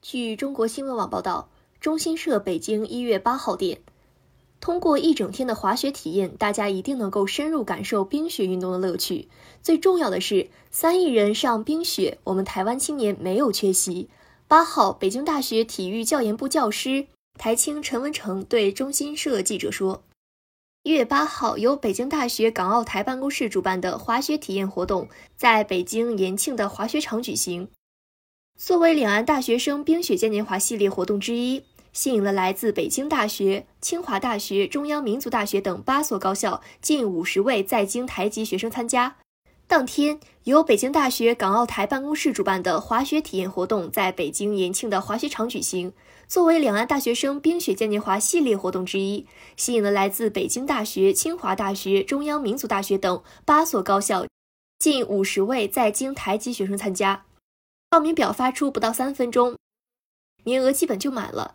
据中国新闻网报道，中新社北京一月八号电，通过一整天的滑雪体验，大家一定能够深入感受冰雪运动的乐趣。最重要的是，三亿人上冰雪，我们台湾青年没有缺席。八号，北京大学体育教研部教师台青陈文成对中新社记者说：“一月八号，由北京大学港澳台办公室主办的滑雪体验活动，在北京延庆的滑雪场举行。”作为两岸大学生冰雪嘉年华系列活动之一，吸引了来自北京大学、清华大学、中央民族大学等八所高校近五十位在京台籍学生参加。当天，由北京大学港澳台办公室主办的滑雪体验活动在北京延庆的滑雪场举行。作为两岸大学生冰雪嘉年华系列活动之一，吸引了来自北京大学、清华大学、中央民族大学等八所高校近五十位在京台籍学生参加。报名表发出不到三分钟，名额基本就满了。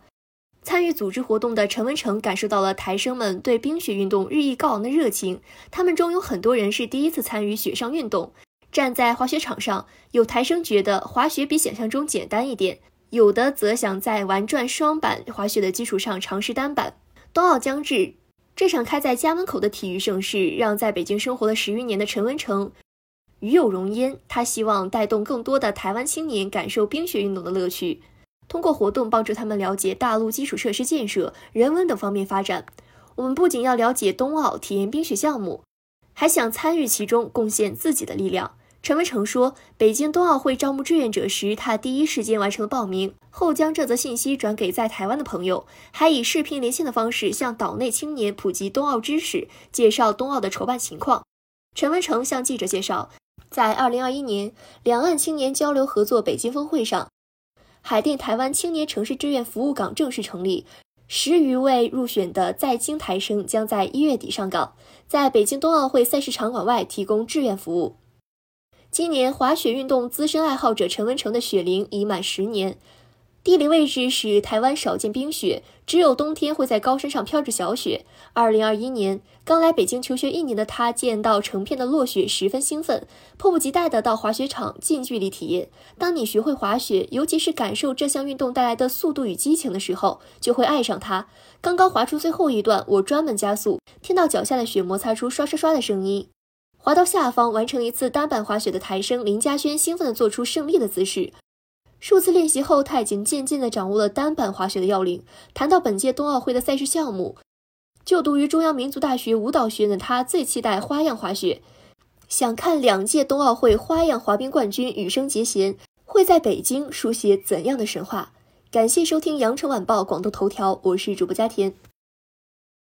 参与组织活动的陈文成感受到了台生们对冰雪运动日益高昂的热情。他们中有很多人是第一次参与雪上运动。站在滑雪场上，有台生觉得滑雪比想象中简单一点，有的则想在玩转双板滑雪的基础上尝试单板。冬奥将至，这场开在家门口的体育盛事，让在北京生活了十余年的陈文成。与有荣焉，他希望带动更多的台湾青年感受冰雪运动的乐趣，通过活动帮助他们了解大陆基础设施建设、人文等方面发展。我们不仅要了解冬奥体验冰雪项目，还想参与其中，贡献自己的力量。陈文成说，北京冬奥会招募志愿者时，他第一时间完成了报名，后将这则信息转给在台湾的朋友，还以视频连线的方式向岛内青年普及冬奥知识，介绍冬奥的筹办情况。陈文成向记者介绍。在二零二一年两岸青年交流合作北京峰会上，海淀台湾青年城市志愿服务岗正式成立，十余位入选的在京台生将在一月底上岗，在北京冬奥会赛事场馆外提供志愿服务。今年滑雪运动资深爱好者陈文成的雪龄已满十年。地理位置使台湾少见冰雪，只有冬天会在高山上飘着小雪。二零二一年刚来北京求学一年的他，见到成片的落雪，十分兴奋，迫不及待地到滑雪场近距离体验。当你学会滑雪，尤其是感受这项运动带来的速度与激情的时候，就会爱上它。刚刚滑出最后一段，我专门加速，听到脚下的雪摩擦出刷刷刷的声音。滑到下方完成一次单板滑雪的台生林嘉轩兴奋地做出胜利的姿势。数次练习后，他已经渐渐地掌握了单板滑雪的要领。谈到本届冬奥会的赛事项目，就读于中央民族大学舞蹈学院的他最期待花样滑雪，想看两届冬奥会花样滑冰冠军羽生结弦会在北京书写怎样的神话。感谢收听羊城晚报广东头条，我是主播佳田。